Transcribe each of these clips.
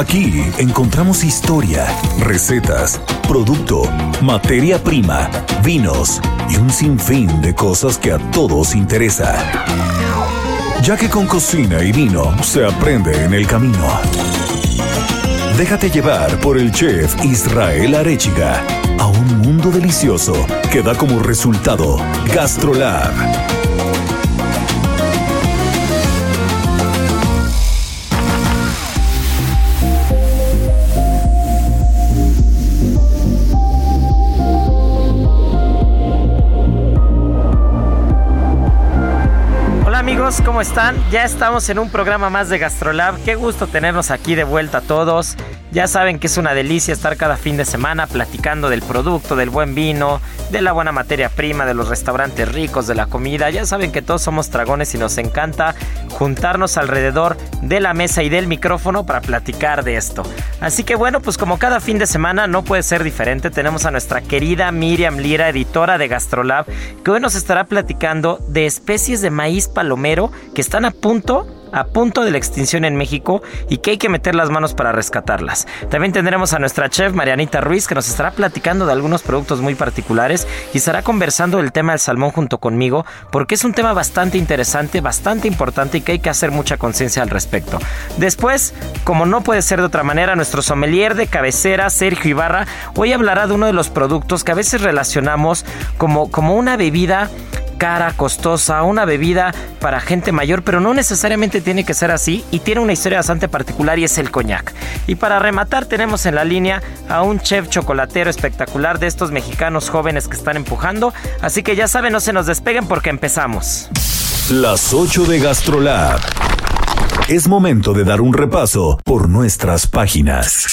Aquí encontramos historia, recetas, producto, materia prima, vinos y un sinfín de cosas que a todos interesa. Ya que con cocina y vino se aprende en el camino. Déjate llevar por el chef Israel Arechiga a un mundo delicioso que da como resultado GastroLab. ¿Cómo están? Ya estamos en un programa más de GastroLab. Qué gusto tenernos aquí de vuelta todos. Ya saben que es una delicia estar cada fin de semana platicando del producto, del buen vino, de la buena materia prima, de los restaurantes ricos, de la comida. Ya saben que todos somos dragones y nos encanta juntarnos alrededor de la mesa y del micrófono para platicar de esto. Así que bueno, pues como cada fin de semana no puede ser diferente, tenemos a nuestra querida Miriam Lira, editora de GastroLab, que hoy nos estará platicando de especies de maíz palomero que están a punto a punto de la extinción en México y que hay que meter las manos para rescatarlas. También tendremos a nuestra chef Marianita Ruiz que nos estará platicando de algunos productos muy particulares y estará conversando del tema del salmón junto conmigo porque es un tema bastante interesante, bastante importante y que hay que hacer mucha conciencia al respecto. Después, como no puede ser de otra manera, nuestro sommelier de cabecera, Sergio Ibarra, hoy hablará de uno de los productos que a veces relacionamos como, como una bebida cara, costosa, una bebida para gente mayor, pero no necesariamente tiene que ser así y tiene una historia bastante particular y es el coñac. Y para rematar tenemos en la línea a un chef chocolatero espectacular de estos mexicanos jóvenes que están empujando, así que ya saben, no se nos despeguen porque empezamos. Las 8 de GastroLab. Es momento de dar un repaso por nuestras páginas.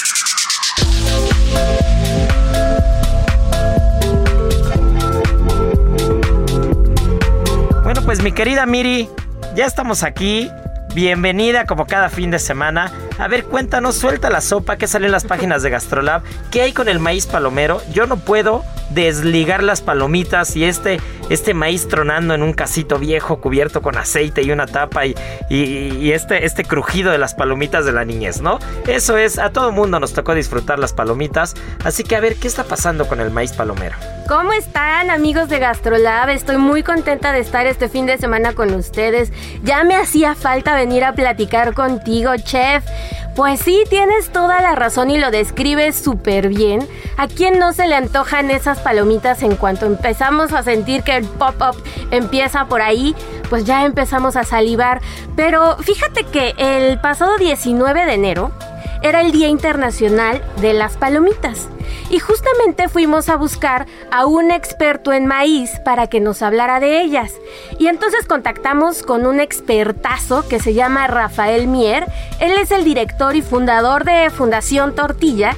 Bueno, pues mi querida Miri, ya estamos aquí. Bienvenida como cada fin de semana. A ver, cuéntanos, suelta la sopa que sale en las páginas de Gastrolab. ¿Qué hay con el maíz palomero? Yo no puedo desligar las palomitas y este, este maíz tronando en un casito viejo cubierto con aceite y una tapa y, y, este, este crujido de las palomitas de la niñez, ¿no? Eso es, a todo mundo nos tocó disfrutar las palomitas. Así que a ver, ¿qué está pasando con el maíz palomero? ¿Cómo están amigos de Gastrolab? Estoy muy contenta de estar este fin de semana con ustedes. Ya me hacía falta venir a platicar contigo, chef. Pues sí, tienes toda la razón y lo describes súper bien. ¿A quién no se le antojan esas palomitas en cuanto empezamos a sentir que el pop-up empieza por ahí? Pues ya empezamos a salivar. Pero fíjate que el pasado 19 de enero era el Día Internacional de las Palomitas. Y justamente fuimos a buscar a un experto en maíz para que nos hablara de ellas. Y entonces contactamos con un expertazo que se llama Rafael Mier. Él es el director y fundador de Fundación Tortilla.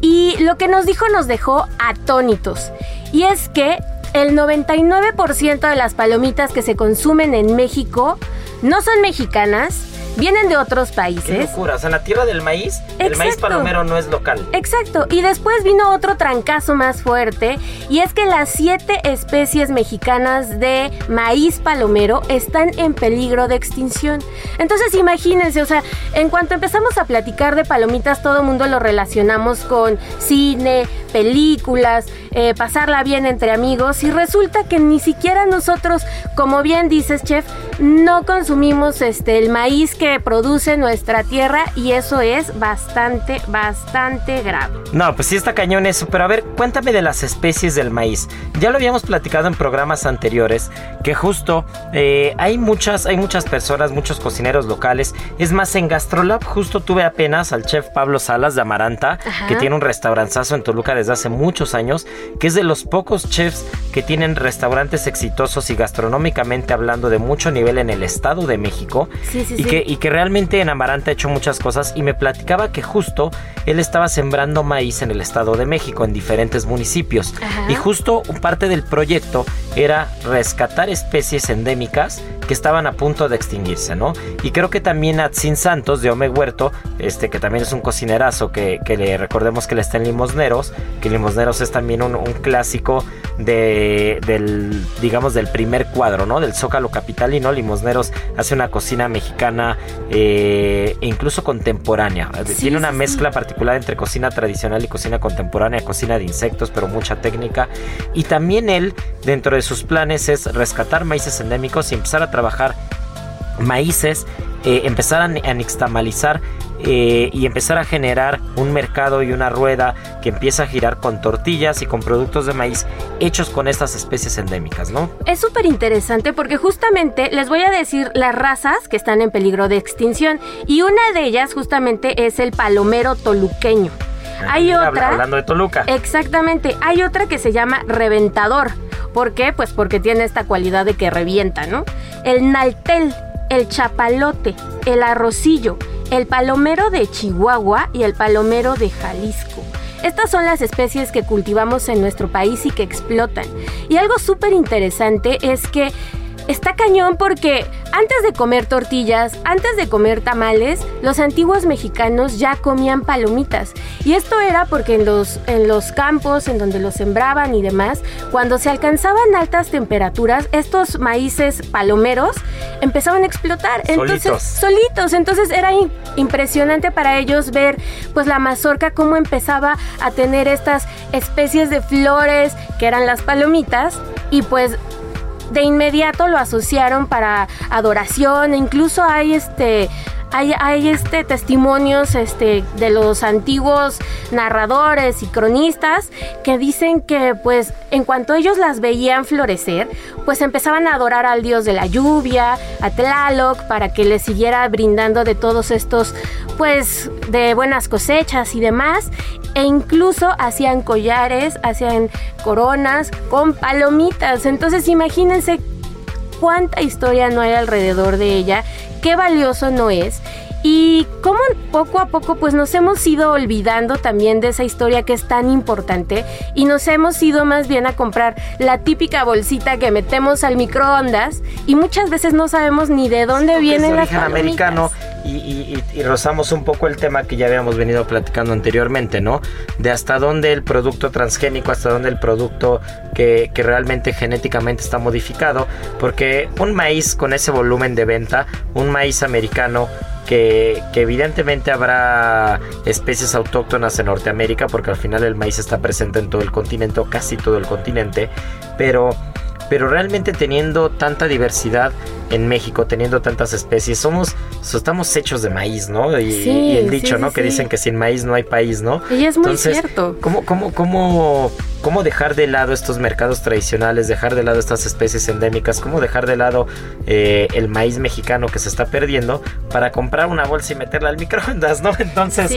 Y lo que nos dijo nos dejó atónitos. Y es que el 99% de las palomitas que se consumen en México no son mexicanas, vienen de otros Qué países. locura, o sea, en la tierra del maíz, el maíz palomero no es local. Exacto, y después vino otro trancazo más fuerte, y es que las siete especies mexicanas de maíz palomero están en peligro de extinción. Entonces imagínense, o sea, en cuanto empezamos a platicar de palomitas, todo el mundo lo relacionamos con cine, películas, eh, pasarla bien entre amigos, y resulta que ni siquiera nosotros, como bien dices, chef, no consumimos este el maíz que produce nuestra tierra y eso es bastante, bastante grave. No, pues sí está cañón eso, pero a ver, cuéntame de las especies del maíz. Ya lo habíamos platicado en programas anteriores, que justo eh, hay muchas, hay muchas personas, muchos cocineros locales. Es más, en Gastrolab justo tuve apenas al chef Pablo Salas de Amaranta, que tiene un restauranzazo en Toluca desde hace muchos años, que es de los pocos chefs que tienen restaurantes exitosos y gastronómicamente hablando de mucho nivel en el Estado de México. Sí, sí, y, sí. Que, y que realmente en Amaranta ha hecho muchas cosas y me platicaba que justo él estaba sembrando maíz en el Estado de México, en diferentes municipios. Ajá. Y justo parte del proyecto era rescatar especies endémicas que estaban a punto de extinguirse, ¿no? Y creo que también Atsin Santos de Ome Huerto, este que también es un cocinerazo que, que le recordemos que le está en Limosneros, que Limosneros es también un, un clásico de, del, digamos, del primer cuadro, ¿no? Del Zócalo Capitalino. Limosneros hace una cocina mexicana eh, incluso contemporánea. Sí, Tiene una sí, mezcla particular entre cocina tradicional y cocina contemporánea, cocina de insectos, pero mucha técnica. Y también él, dentro de sus planes, es rescatar maíces endémicos y empezar a trabajar maíces, eh, empezar a a nixtamalizar eh, y empezar a generar un mercado y una rueda que empieza a girar con tortillas y con productos de maíz hechos con estas especies endémicas, ¿no? Es súper interesante porque justamente les voy a decir las razas que están en peligro de extinción y una de ellas justamente es el palomero toluqueño. Hay otra... Hablando de Toluca. Exactamente, hay otra que se llama reventador. ¿Por qué? Pues porque tiene esta cualidad de que revienta, ¿no? El naltel, el chapalote, el arrocillo, el palomero de Chihuahua y el palomero de Jalisco. Estas son las especies que cultivamos en nuestro país y que explotan. Y algo súper interesante es que Está cañón porque antes de comer tortillas, antes de comer tamales, los antiguos mexicanos ya comían palomitas. Y esto era porque en los, en los campos, en donde los sembraban y demás, cuando se alcanzaban altas temperaturas, estos maíces palomeros empezaban a explotar. Entonces, Solitos. solitos. Entonces era impresionante para ellos ver pues la mazorca cómo empezaba a tener estas especies de flores que eran las palomitas y pues de inmediato lo asociaron para adoración, e incluso hay este hay, este testimonios este de los antiguos narradores y cronistas que dicen que pues en cuanto ellos las veían florecer, pues empezaban a adorar al dios de la lluvia, a Tlaloc para que les siguiera brindando de todos estos pues de buenas cosechas y demás e incluso hacían collares, hacían coronas con palomitas. Entonces imagínense cuánta historia no hay alrededor de ella, qué valioso no es. Y cómo poco a poco pues nos hemos ido olvidando también de esa historia que es tan importante y nos hemos ido más bien a comprar la típica bolsita que metemos al microondas y muchas veces no sabemos ni de dónde es de vienen las origen palomitas. americano y, rozamos un poco el tema que ya habíamos venido platicando anteriormente, ¿no? De hasta dónde el producto transgénico, hasta dónde el producto que, que realmente genéticamente está modificado, porque un maíz con ese volumen de venta, un maíz americano que, que evidentemente habrá especies autóctonas en Norteamérica, porque al final el maíz está presente en todo el continente, casi todo el continente, pero pero realmente teniendo tanta diversidad en México, teniendo tantas especies, somos, so- estamos hechos de maíz, ¿no? Y, Sí, y el dicho, sí, ¿no? Que dicen que sin maíz no hay país, ¿no? Y es muy cierto. ¿cómo, cómo, cómo, ¿Cómo dejar de lado estos mercados tradicionales, dejar de lado estas especies endémicas, cómo dejar de lado eh, el maíz mexicano que se está perdiendo para comprar una bolsa y meterla al microondas, ¿no? Entonces,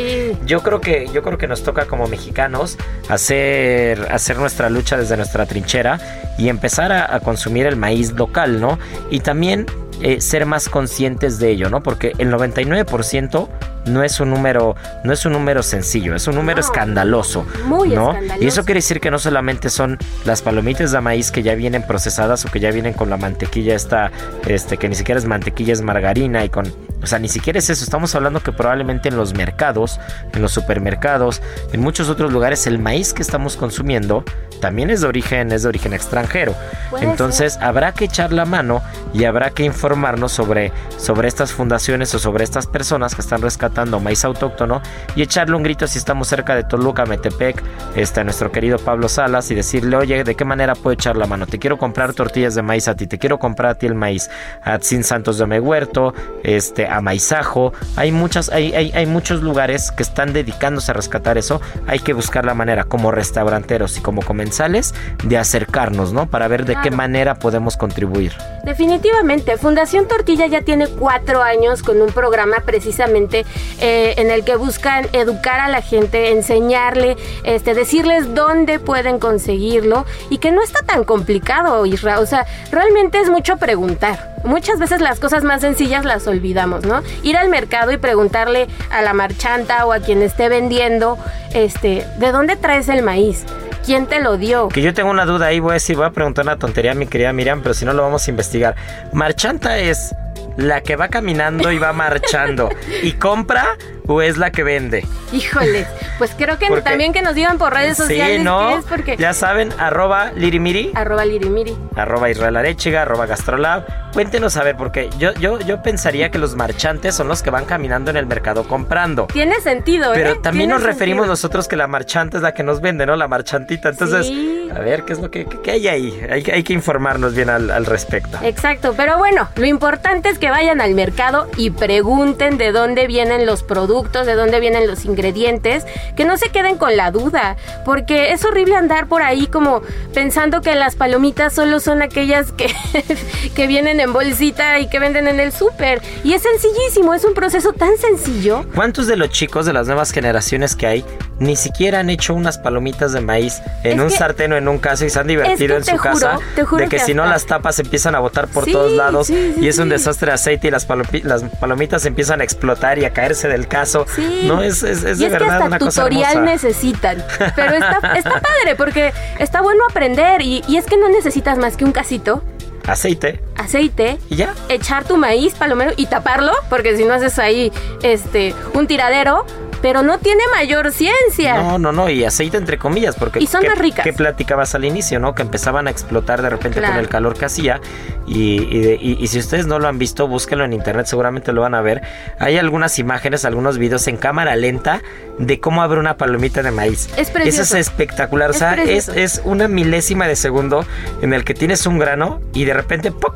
yo creo que yo creo que nos toca como mexicanos hacer hacer nuestra lucha desde nuestra trinchera y empezar a, a consumir el maíz local, ¿no? Y también eh, ser más conscientes de ello, ¿no? Porque el 99% no es un número no es un número sencillo, es un número No. escandaloso, Muy ¿no? escandaloso. Y eso quiere decir que no solamente son las palomitas de maíz que ya vienen procesadas o que ya vienen con la mantequilla esta este que ni siquiera es mantequilla, es margarina y con O sea, ni siquiera es eso. Estamos hablando que probablemente en los mercados, en los supermercados, en muchos otros lugares, el maíz que estamos consumiendo también es de origen, es de origen extranjero. Entonces habrá que echar la mano y habrá que informarnos sobre, sobre estas fundaciones o sobre estas personas que están rescatando maíz autóctono y echarle un grito si estamos cerca de Toluca, Metepec, este, a nuestro querido Pablo Salas y decirle, oye, ¿de qué manera puedo echar la mano? Te quiero comprar tortillas de maíz a ti, te quiero comprar a ti el maíz, a Sin Santos de Mehuerto, este, a Maizajo. Hay muchas, hay, hay, hay muchos lugares que están dedicándose a rescatar eso. Hay que buscar la manera como restauranteros y como comensales de acercarnos, ¿no? Para ver de qué manera podemos contribuir. Definitivamente, Fundación Tortilla ya tiene cuatro años con un programa precisamente eh, en el que buscan educar a la gente, enseñarle, este, decirles dónde pueden conseguirlo y que no está tan complicado, Isra. O sea, realmente es mucho preguntar. Muchas veces las cosas más sencillas las olvidamos, ¿no? Ir al mercado y preguntarle a la marchanta o a quien esté vendiendo, este, ¿de dónde traes el maíz? ¿Quién te lo dio? Que yo tengo una duda ahí, voy a decir, voy a preguntar una tontería a mi querida Miriam, pero si no lo vamos a investigar. Marchanta es la que va caminando y va marchando y compra o es la que vende. Híjoles, pues creo que Porque- también que nos digan por redes sociales sí, ¿no? es porque Ya saben, arroba lirimiri, arroba lirimiri. arroba Israel Arechiga, arroba Gastrolab. Cuéntenos a ver, porque yo, yo, yo pensaría que los marchantes son los que van caminando en el mercado comprando. Tiene sentido, ¿eh? Pero también nos referimos sentido. nosotros que la marchante es la que nos vende, ¿no? La marchantita. Entonces, Sí. a ver, ¿qué es lo que, qué hay ahí? Hay, que- hay que informarnos bien al, al respecto. Exacto, pero bueno, lo importante es que vayan al mercado y pregunten de dónde vienen los productos, de dónde vienen los ingredientes, que no se queden con la duda, porque es horrible andar por ahí como pensando que las palomitas solo son aquellas que, que vienen en bolsita y que venden en el súper. Y es sencillísimo, es un proceso tan sencillo. ¿Cuántos de los chicos de las nuevas generaciones que hay ni siquiera han hecho unas palomitas de maíz en Es un que- sartén o en un caso y se han divertido que en su juro, casa? te juro de que, que si no las tapas empiezan a botar por Sí, todos lados sí, sí, y es un desastre de aceite y las, las palomitas empiezan a explotar y a caerse del caso. Sí. No, es, es, es y de es que verdad hasta una cosa tutorial necesitan. Pero está, está padre porque está bueno aprender. Y, y es que no necesitas más que un casito, Aceite aceite, y ya. echar tu maíz palomero y taparlo, porque si no haces ahí este un tiradero, pero no tiene mayor ciencia. No, no, no, y aceite entre comillas, porque Y son ¿qué, más ricas. ¿qué platicabas al inicio, no? Que empezaban a explotar de repente Claro. con el calor que hacía. Y, y y- y si ustedes no lo han visto, búsquenlo en internet, seguramente lo van a ver. Hay algunas imágenes, algunos videos en cámara lenta de cómo abre una palomita de maíz. Es precioso. Eso es espectacular. Es o sea, es, es una milésima de segundo en el que tienes un grano y de repente ¡pop!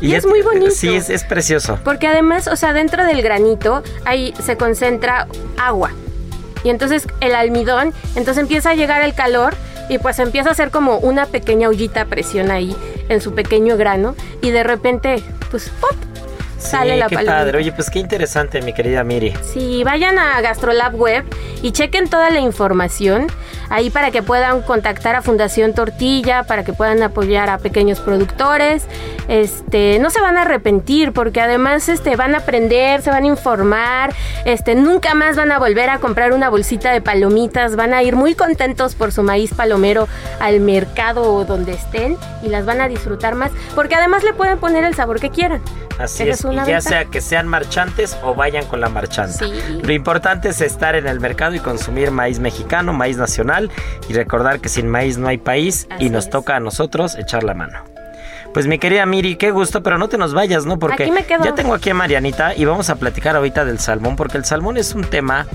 Y es muy bonito. Sí, es, es precioso. Porque además, o sea, dentro del granito ahí se concentra agua. Y entonces el almidón, entonces empieza a llegar el calor y pues empieza a hacer como una pequeña ollita presión ahí en su pequeño grano y de repente, pues ¡pop! Sale sí, la qué palomita. padre. Oye, pues qué interesante, mi querida Miri. Sí, vayan a Gastrolab Web y chequen toda la información ahí para que puedan contactar a Fundación Tortilla, para que puedan apoyar a pequeños productores. Este, no se van a arrepentir porque además este van a aprender, se van a informar, este nunca más van a volver a comprar una bolsita de palomitas, van a ir muy contentos por su maíz palomero al mercado o donde estén y las van a disfrutar más, porque además le pueden poner el sabor que quieran. Así es una y ya sea que sean marchantes o vayan con la marchanta. Sí. Lo importante es estar en el mercado y consumir maíz mexicano, maíz nacional y recordar que sin maíz no hay país y nos es. toca a nosotros echar la mano. Pues mi querida Miri, qué gusto, pero no te nos vayas, ¿no? Porque ya tengo aquí a Marianita y vamos a platicar ahorita del salmón, porque el salmón es un tema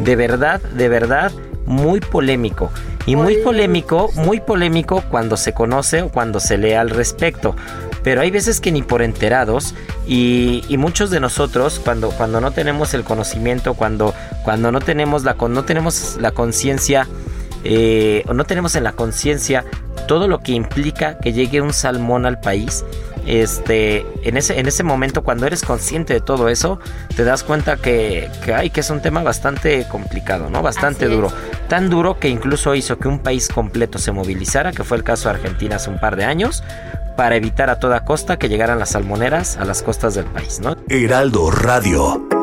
de verdad, de verdad muy polémico. Y muy polémico, muy polémico cuando se conoce o cuando se lee al respecto. Pero hay veces que ni por enterados y, y muchos de nosotros cuando, cuando no tenemos el conocimiento, cuando, cuando no tenemos la, no tenemos la conciencia eh, o no tenemos en la conciencia todo lo que implica que llegue un salmón al país. Este, en ese, en ese momento, cuando eres consciente de todo eso, te das cuenta que, que, ay, que es un tema bastante complicado, ¿no? Bastante Así es. duro. Tan duro que incluso hizo que un país completo se movilizara, que fue el caso de Argentina hace un par de años, para evitar a toda costa que llegaran las salmoneras a las costas del país, ¿no? Heraldo Radio.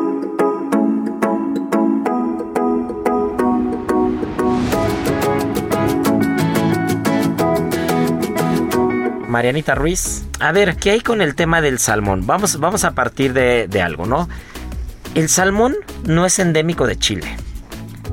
Marianita Ruiz. A ver, ¿qué hay con el tema del salmón? Vamos, vamos a partir de, de algo, ¿no? El salmón no es endémico de Chile.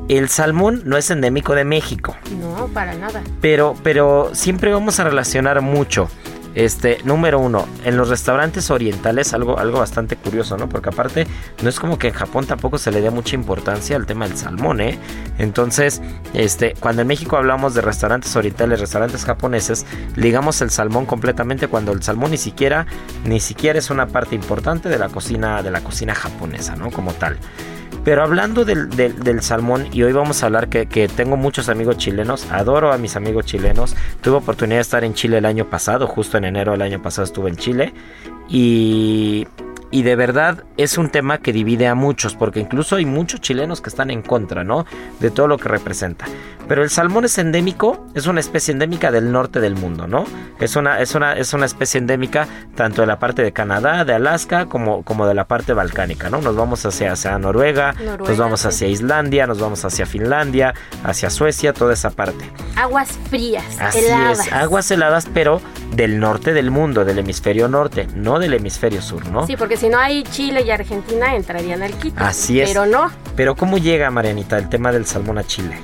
El salmón no es endémico de México. No, para nada. Pero, pero siempre vamos a relacionar mucho. Este, número uno, en los restaurantes orientales, algo, algo bastante curioso, ¿no? Porque aparte, no es como que en Japón tampoco se le dé mucha importancia al tema del salmón, ¿eh? Entonces, este, cuando en México hablamos de restaurantes orientales, restaurantes japoneses, ligamos el salmón completamente cuando el salmón ni siquiera, ni siquiera es una parte importante de la cocina, de la cocina japonesa, ¿no? Como tal. Pero hablando del, del, salmón, y hoy vamos a hablar que, que, tengo muchos amigos chilenos, adoro a mis amigos chilenos. Tuve oportunidad de estar en Chile el año pasado, justo en enero del año pasado estuve en Chile. Y y de verdad es un tema que divide a muchos, porque incluso hay muchos chilenos que están en contra, ¿no? De todo lo que representa. Pero el salmón es endémico, es una especie endémica del norte del mundo, ¿no? Es una, es una, es una especie endémica tanto de la parte de Canadá, de Alaska, como, como de la parte balcánica, ¿no? Nos vamos hacia, hacia Noruega, Noruega, nos vamos hacia Islandia, nos vamos hacia Finlandia, hacia Suecia, toda esa parte. Aguas frías, Así heladas. es, aguas heladas, pero del norte del mundo, del hemisferio norte, no del hemisferio sur, ¿no? Sí, porque si no hay Chile y Argentina entrarían al quito. Así es. Pero no. Pero ¿cómo llega, Marianita, el tema del salmón a Chile?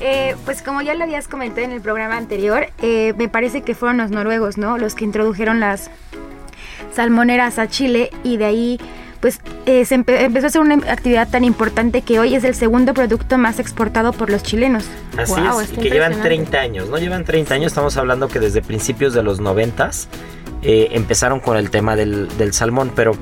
Eh, pues como ya lo habías comentado en el programa anterior, eh, me parece que fueron los noruegos, ¿no? Los que introdujeron las salmoneras a Chile y de ahí pues eh, se empe empezó a hacer una actividad tan importante que hoy es el segundo producto más exportado por los chilenos. Así wow, es, y que llevan 30 años, ¿no? Llevan 30 años, estamos hablando que desde principios de los 90 eh, empezaron con el tema del, del salmón, pero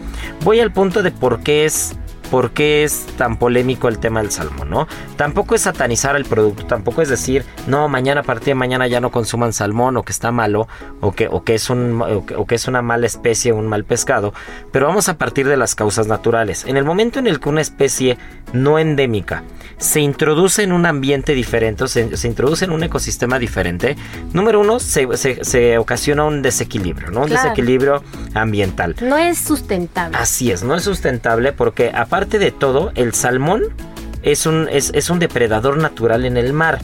voy al punto de por qué es por qué es tan polémico el tema del salmón, ¿no? Tampoco es satanizar el producto, tampoco es decir, no, mañana a partir de mañana ya no consuman salmón o que está malo o que, o que, es, un, o que, o que es una mala especie, un mal pescado, pero vamos a partir de las causas naturales. En el momento en el que una especie no endémica se introduce en un ambiente diferente, se, se introduce en un ecosistema diferente, número uno, se, se, se ocasiona un desequilibrio, ¿no? Un claro. desequilibrio ambiental. No es sustentable. Así es, no es sustentable porque aparte de todo, el salmón es un, es, es un depredador natural en el mar.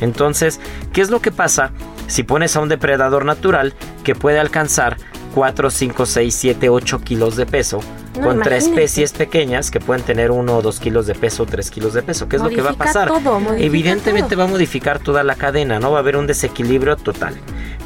Entonces, ¿qué es lo que pasa si pones a un depredador natural que puede alcanzar 4, 5, 6, 7, 8 kilos de peso no, contra imagínate. especies pequeñas que pueden tener 1 o 2 kilos de peso, 3 kilos de peso. ¿Qué es modifica lo que va a pasar? Todo, Evidentemente todo. va a modificar toda la cadena, ¿no? Va a haber un desequilibrio total.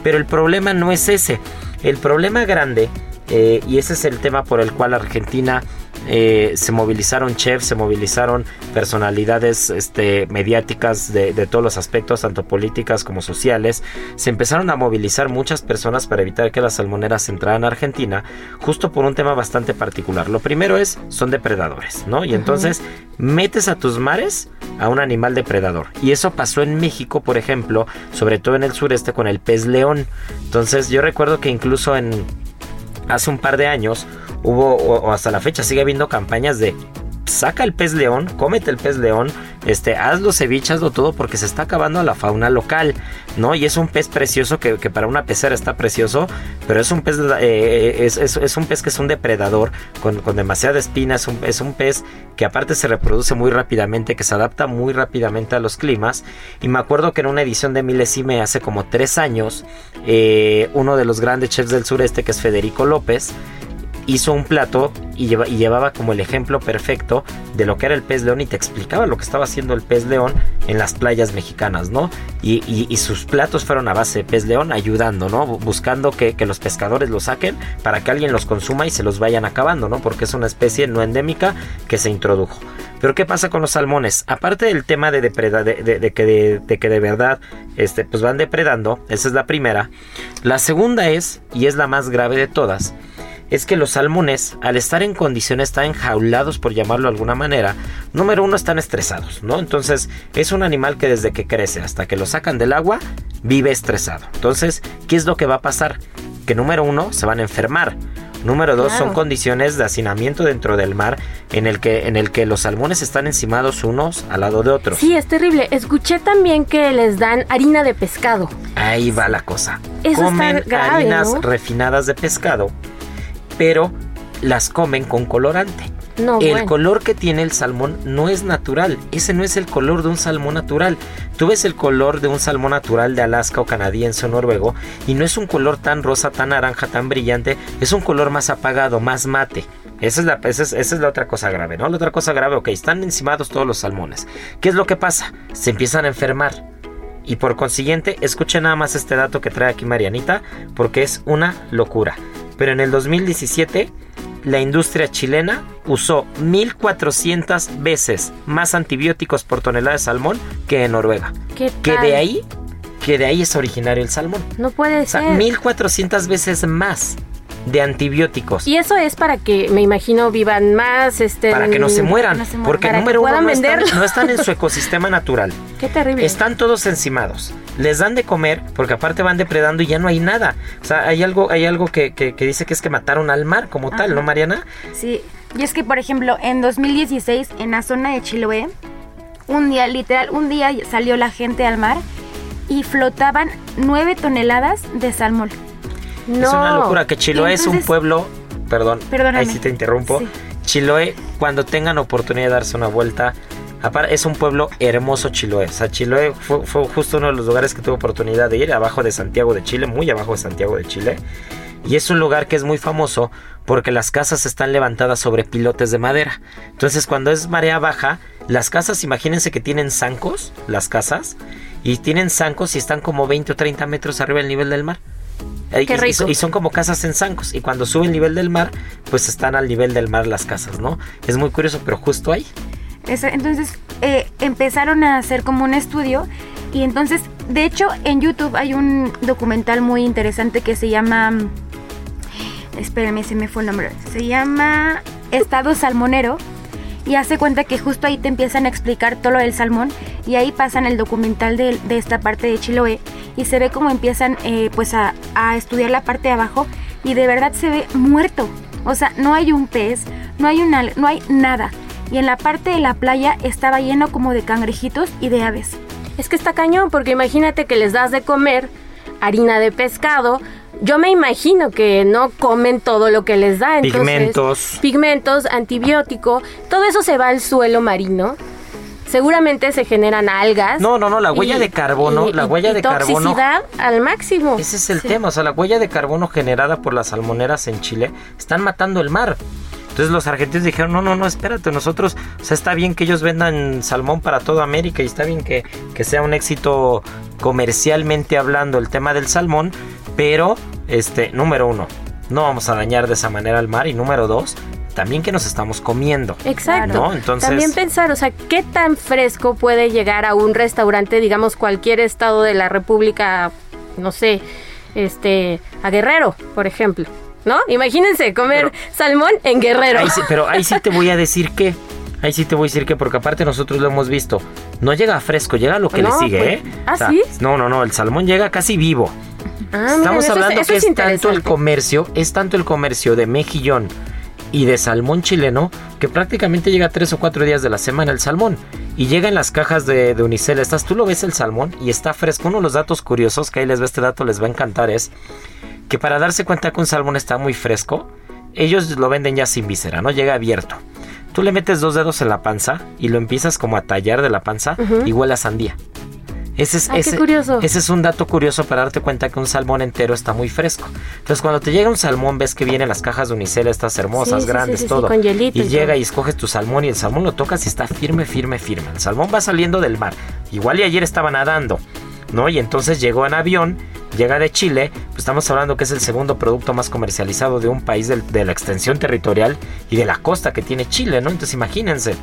Pero el problema no es ese. El problema grande, eh, y ese es el tema por el cual Argentina eh, se movilizaron chefs, se movilizaron personalidades este, mediáticas de, de, todos los aspectos, tanto políticas como sociales. Se empezaron a movilizar muchas personas para evitar que las salmoneras entraran a Argentina, justo por un tema bastante particular. Lo primero es, son depredadores, ¿no? Y entonces metes a tus mares a un animal depredador. Y eso pasó en México, por ejemplo, sobre todo en el sureste con el pez león. Entonces yo recuerdo que incluso en hace un par de años hubo, o, hasta la fecha sigue habiendo campañas de saca el pez león, cómete el pez león, este, hazlo ceviche, hazlo todo porque se está acabando la fauna local, ¿no? Y es un pez precioso que, que para una pecera está precioso, pero es un pez, eh, es, es, es, un pez que es un depredador con, con demasiada espina, es un, es un pez que aparte se reproduce muy rápidamente, que se adapta muy rápidamente a los climas. Y me acuerdo que en una edición de Milesime hace como tres años, eh, uno de los grandes chefs del sureste, que es Federico López, hizo un plato y, lleva, y, llevaba como el ejemplo perfecto de lo que era el pez león y te explicaba lo que estaba haciendo el pez león en las playas mexicanas, ¿no? Y, sus platos fueron a base de pez león ayudando, ¿no? Buscando que, los pescadores los saquen para que alguien los consuma y se los vayan acabando, ¿no? Porque es una especie no endémica que se introdujo. Pero ¿qué pasa con los salmones? Aparte del tema de, depreda, de, de, de que, de, de, que de verdad este, pues van depredando, esa es la primera. La segunda es, y es la más grave de todas, es que los salmones, al estar en condiciones tan enjaulados, por llamarlo de alguna manera, número uno están estresados, ¿no? Entonces, es un animal que desde que crece hasta que lo sacan del agua, vive estresado. Entonces, ¿qué es lo que va a pasar? Que número uno, se van a enfermar. Número dos, claro. son condiciones de hacinamiento dentro del mar en el, que, en el que los salmones están encimados unos al lado de otros. Sí, es terrible. Escuché también que les dan harina de pescado. Ahí va la cosa. Eso Comen está grave, harinas ¿no? refinadas de pescado pero las comen con colorante. No, el bueno. color que tiene el salmón no es natural. Ese no es el color de un salmón natural. Tú ves el color de un salmón natural de Alaska o canadiense o noruego y no es un color tan rosa, tan naranja, tan brillante. Es un color más apagado, más mate. Esa es, la, esa, es, esa es la otra cosa grave, ¿no? La otra cosa grave, ok, están encimados todos los salmones. ¿Qué es lo que pasa? Se empiezan a enfermar. Y por consiguiente, escuchen nada más este dato que trae aquí Marianita, porque es una locura. Pero en el 2017, la industria chilena usó 1.400 veces más antibióticos por tonelada de salmón que en Noruega. ¿Qué Que tal? de ahí, que de ahí es originario el salmón. No puede O sea, ser. 1.400 veces más de antibióticos. Y eso es para que, me imagino, vivan más, este... para que no se mueran, no se mueran. porque número uno no están, no están en su ecosistema natural. Qué terrible. Están todos encimados. Les dan de comer porque aparte van depredando y ya no hay nada. O sea, hay algo, hay algo que, que- que dice que es que mataron al mar como tal, ¿no, Mariana? Sí, y es que por ejemplo en 2016 en la zona de Chiloé, un día, literal, un día salió la gente al mar y flotaban 9 toneladas de salmón. No. Es una locura que Chiloé es un pueblo, perdón, Perdóname. ahí sí te interrumpo. Sí. Chiloé, cuando tengan oportunidad de darse una vuelta, es un pueblo hermoso Chiloé. O sea, Chiloé fue, fue justo uno de los lugares que tuve oportunidad de ir, abajo de Santiago de Chile, muy abajo de Santiago de Chile. Y es un lugar que es muy famoso porque las casas están levantadas sobre pilotes de madera. Entonces, cuando es marea baja, las casas, imagínense que tienen zancos, las casas, y tienen zancos y están como 20 o 30 metros arriba del nivel del mar. Qué y- rico. son- Y son como casas en zancos. Y cuando sube el nivel del mar, pues están al nivel del mar las casas, ¿no? Es muy curioso, pero justo ahí. Eso, entonces eh, empezaron a hacer como un estudio y entonces, de hecho, en YouTube hay un documental muy interesante que se llama... Espérame, se me fue el nombre. Se llama Estado Salmonero y hace cuenta que justo ahí te empiezan a explicar todo lo del salmón y ahí pasan el documental de, de esta parte de Chiloé y se ve cómo empiezan eh, pues a, a estudiar la parte de abajo y de verdad se ve muerto. O sea, no hay un pez, no hay, una, no hay nada. Y en la parte de la playa estaba lleno como de cangrejitos y de aves. Es que está cañón, porque imagínate que les das de comer harina de pescado. Yo me imagino que no comen todo lo que les da. Entonces, Pigmentos. Pigmentos, antibiótico, todo eso se va al suelo marino. Seguramente se generan algas. No, no, no, la huella y- de carbono, y- la huella y de carbono. toxicidad al máximo. Ese es el tema, o sea, la huella de carbono generada por las salmoneras en Chile están matando el mar. Entonces los argentinos dijeron, no, no, no, espérate, nosotros, o sea, está bien que ellos vendan salmón para toda América y está bien que, que sea un éxito comercialmente hablando el tema del salmón, pero, este, número uno, no vamos a dañar de esa manera al mar y número dos, también que nos estamos comiendo. Exacto. ¿No? Entonces- También pensar, o sea, ¿qué tan fresco puede llegar a un restaurante, digamos, cualquier estado de la República, no sé, este, a Guerrero, por ejemplo? ¿No? Imagínense comer salmón en Guerrero. Ahí sí- pero ahí sí te voy a decir que. Ahí sí te voy a decir que, porque aparte nosotros lo hemos visto. No llega fresco, llega lo que No, le sigue, pues, ¿eh? ¿ah, sí? No, no, no, el salmón llega casi vivo. Ah, Estamos hablando que es tanto el comercio, es tanto el comercio de mejillón y de salmón chileno que prácticamente llega tres o cuatro días de la semana el salmón. Y llega en las cajas de, de Unicel. Estas, tú lo ves el salmón y está fresco. Uno de los datos curiosos que ahí les ve este dato, les va a encantar es que para darse cuenta que un salmón está muy fresco, ellos lo venden ya sin víscera, ¿no? Llega abierto. Tú le metes dos dedos en la panza y lo empiezas como a tallar de la panza y huele a sandía. Ese es, Ah, qué ese, curioso. ese es un dato curioso para darte cuenta que un salmón entero está muy fresco. Entonces, cuando te llega un salmón, ves que vienen las cajas de unicel, estas hermosas, Sí, grandes, sí, sí, todo. con hielito y y llega y escoges tu salmón y el salmón lo tocas y está firme, firme, firme. El salmón va saliendo del mar. Igual y ayer estaba nadando, ¿no? Y entonces llegó en avión, llega de Chile, pues estamos hablando que es el segundo producto más comercializado de un país del- de la extensión territorial y de la costa que tiene Chile, ¿no? Entonces imagínense,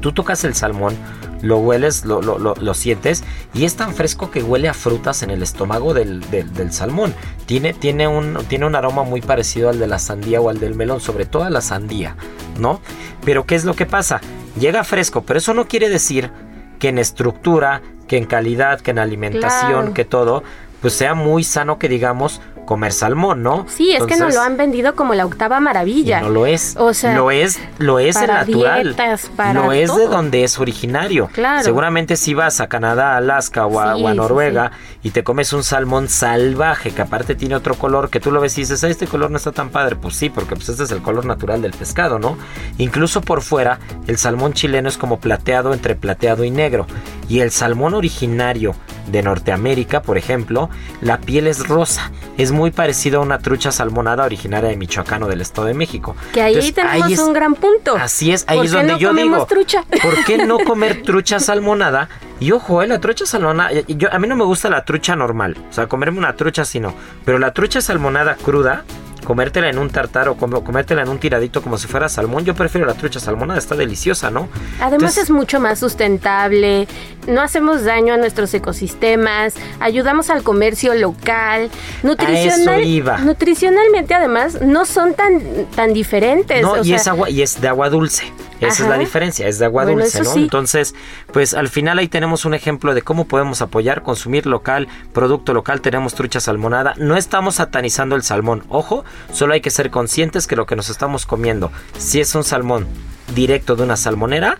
tú tocas el salmón, lo hueles, lo, lo- lo- lo sientes y es tan fresco que huele a frutas en el estómago del, del- del salmón. Tiene, tiene, un, tiene un aroma muy parecido al de la sandía o al del melón, sobre todo a la sandía, ¿no? Pero ¿qué es lo que pasa? Llega fresco, pero eso no quiere decir que en estructura, que en calidad, que en alimentación, Claro. que todo, pues sea muy sano que digamos comer salmón, ¿no? Sí, es que nos lo han vendido como la octava maravilla. no lo es. O sea, lo es, lo es el natural. dietas, para lo es de donde es originario. Claro. Seguramente si vas a Canadá, Alaska o a, Sí, o a sí, Noruega y te comes un salmón salvaje que aparte tiene otro color que tú lo ves y dices, "Ah, este color no está tan padre. Pues sí, porque pues este es el color natural del pescado, ¿no? Incluso por fuera, el salmón chileno es como plateado entre plateado y negro. Y el salmón originario de Norteamérica, por ejemplo, la piel es rosa. Es muy parecido a una trucha salmonada originaria de Michoacán o del Estado de México. Que ahí Entonces, tenemos ahí es- un gran punto. Así es, ahí ¿Por es donde no yo digo, trucha? ¿por qué no comer trucha salmonada? Y ojo, eh, la trucha salmonada, yo, a mí no me gusta la trucha normal, o sea, comerme una trucha así no, pero la trucha salmonada cruda, comértela en un tartar o como- comértela en un tiradito como si fuera salmón, yo prefiero la trucha salmonada, está deliciosa, ¿no? Además Entonces- es mucho más sustentable, no hacemos daño a nuestros ecosistemas, ayudamos al comercio local, nutricional, iba. nutricionalmente además no son tan, tan diferentes. No, o y sea, es agua, y es de agua dulce. Esa es la diferencia, es de agua Bueno, dulce, ¿no? sí. Entonces, pues al final ahí tenemos un ejemplo de cómo podemos apoyar, consumir local, producto local, tenemos trucha salmonada. No estamos satanizando el salmón, ojo, solo hay que ser conscientes que lo que nos estamos comiendo, si es un salmón directo de una salmonera,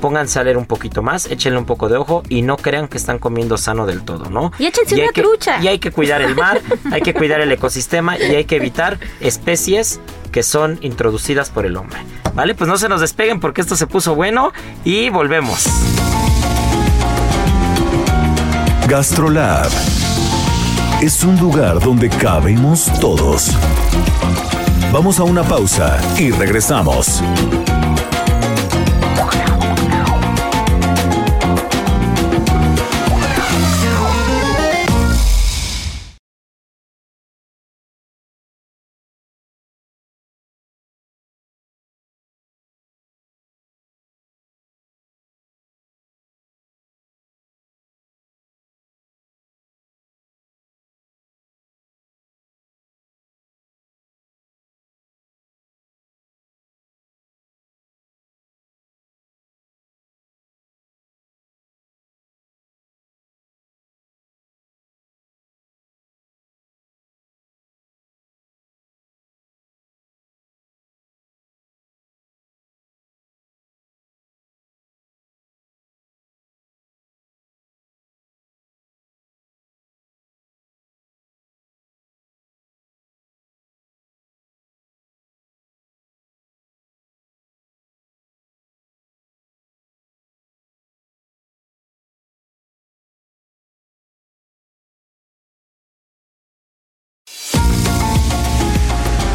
pónganse a leer un poquito más, échenle un poco de ojo y no crean que están comiendo sano del todo, ¿no? Y échense hay una que- trucha. Y hay que cuidar el mar, hay que cuidar el ecosistema y hay que evitar especies que son introducidas por el hombre. Vale, pues no se nos despeguen porque esto se puso bueno y volvemos. Gastrolab es un lugar donde cabemos todos. Vamos a una pausa y regresamos.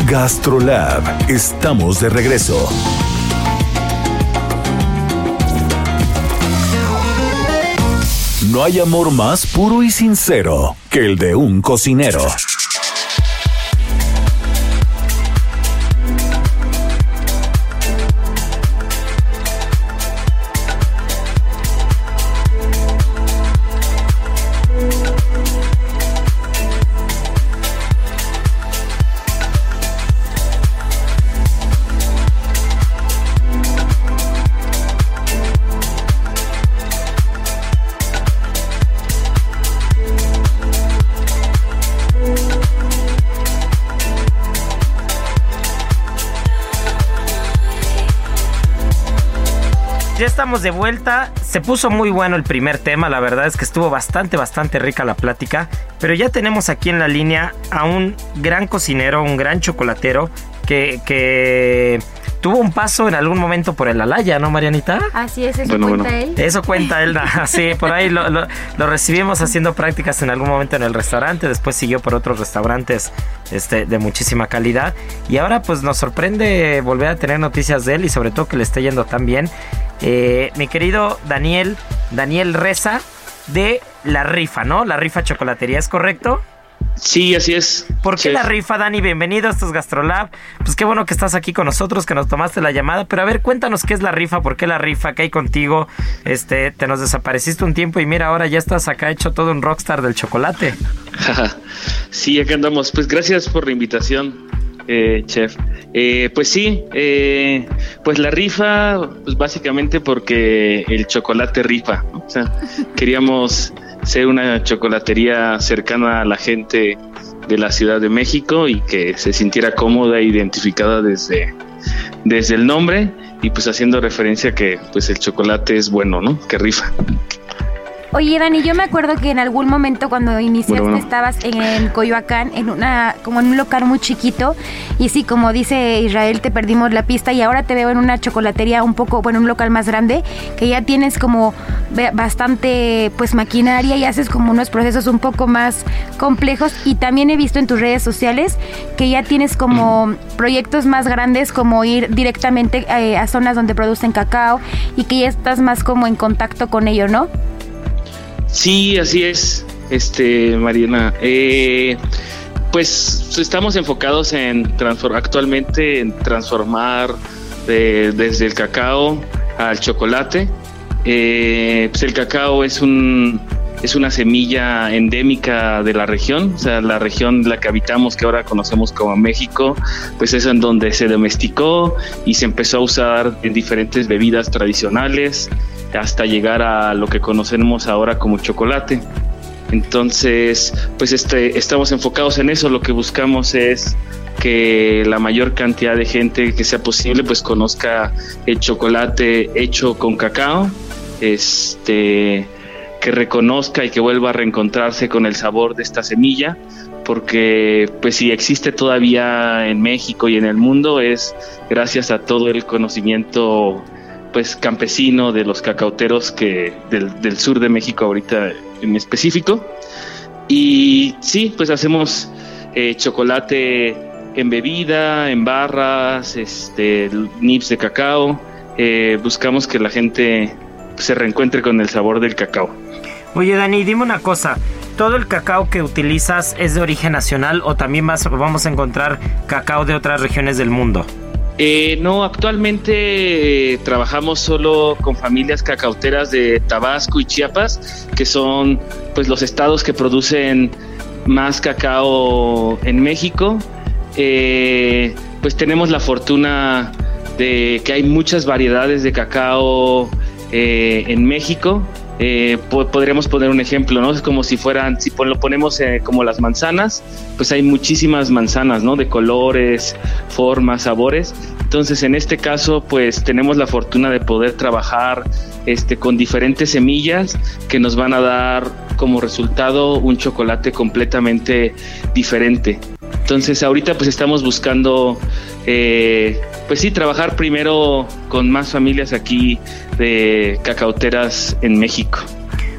Gastrolab, estamos de regreso. No hay amor más puro y sincero que el de un cocinero. Estamos de vuelta. Se puso muy bueno el primer tema. La verdad es que estuvo bastante, bastante rica la plática. Pero ya tenemos aquí en la línea a un gran cocinero, un gran chocolatero que, que tuvo un paso en algún momento por el Alaya, ¿no, Marianita? Así es, eso Bueno, cuenta bueno. él. Eso cuenta él, sí, por ahí lo, lo- lo recibimos haciendo prácticas en algún momento en el restaurante, después siguió por otros restaurantes este, de muchísima calidad y ahora pues nos sorprende volver a tener noticias de él y sobre todo que le esté yendo tan bien. Eh, mi querido Daniel, Daniel Reza de La Rifa, ¿no? La Rifa Chocolatería, ¿es correcto? Sí, así es. ¿Por qué Sí. la rifa, Dani? Bienvenido a estos Gastrolab. Pues qué bueno que estás aquí con nosotros, que nos tomaste la llamada. Pero a ver, cuéntanos qué es la rifa, por qué la rifa, qué hay contigo. Este, te nos desapareciste un tiempo y mira, ahora ya estás acá hecho todo un rockstar del chocolate. sí, acá andamos. Pues gracias por la invitación, eh, chef. Eh, pues sí, eh, pues la rifa, pues básicamente porque el chocolate rifa. ¿no? O sea, queríamos ser una chocolatería cercana a la gente de la Ciudad de México y que se sintiera cómoda e identificada desde, desde el nombre y pues haciendo referencia que pues el chocolate es bueno, ¿no? Que rifa. Oye, Dani, yo me acuerdo que en algún momento cuando iniciaste estabas en, Coyoacán, en una, como en un local muy chiquito, y sí, como dice Israel, te perdimos la pista y ahora te veo en una chocolatería un poco, bueno, un local más grande, que ya tienes como bastante pues maquinaria y haces como unos procesos un poco más complejos. Y también he visto en tus redes sociales que ya tienes como proyectos más grandes, como ir directamente eh, a zonas donde producen cacao y que ya estás más como en contacto con ello, ¿no? Sí, así es, este Mariana. Eh, pues estamos enfocados en actualmente en transformar desde el cacao al chocolate. Eh, pues el cacao es un es una semilla endémica de la región, o sea, la región la que habitamos, que ahora conocemos como México, pues es en donde se domesticó y se empezó a usar en diferentes bebidas tradicionales hasta llegar a lo que conocemos ahora como chocolate. Entonces, pues este, estamos enfocados en eso, lo que buscamos es que la mayor cantidad de gente que sea posible pues conozca el chocolate hecho con cacao, este que reconozca y que vuelva a reencontrarse con el sabor de esta semilla, porque pues si existe todavía en México y en el mundo es gracias a todo el conocimiento pues campesino de los cacauteros que del, sur de México ahorita en específico. Y sí, pues hacemos eh, chocolate en bebida, en barras, este, nips de cacao. Eh, buscamos que la gente se reencuentre con el sabor del cacao. Oye Dani, dime una cosa. ¿Todo el cacao que utilizas es de origen nacional o también vamos a encontrar cacao de otras regiones del mundo? Eh, no, actualmente eh, trabajamos solo con familias cacauteras de Tabasco y Chiapas, que son pues los estados que producen más cacao en México. Eh, pues tenemos la fortuna de que hay muchas variedades de cacao en México. Podríamos poner un ejemplo, ¿no? Es como si fueran, si lo ponemos como las manzanas, pues hay muchísimas manzanas, ¿no? De colores, formas, sabores. Entonces, en este caso, pues tenemos la fortuna de poder trabajar este, con diferentes semillas que nos van a dar como resultado un chocolate completamente diferente. Entonces, ahorita pues estamos buscando, eh, pues sí, trabajar primero con más familias aquí de cacauteras en México.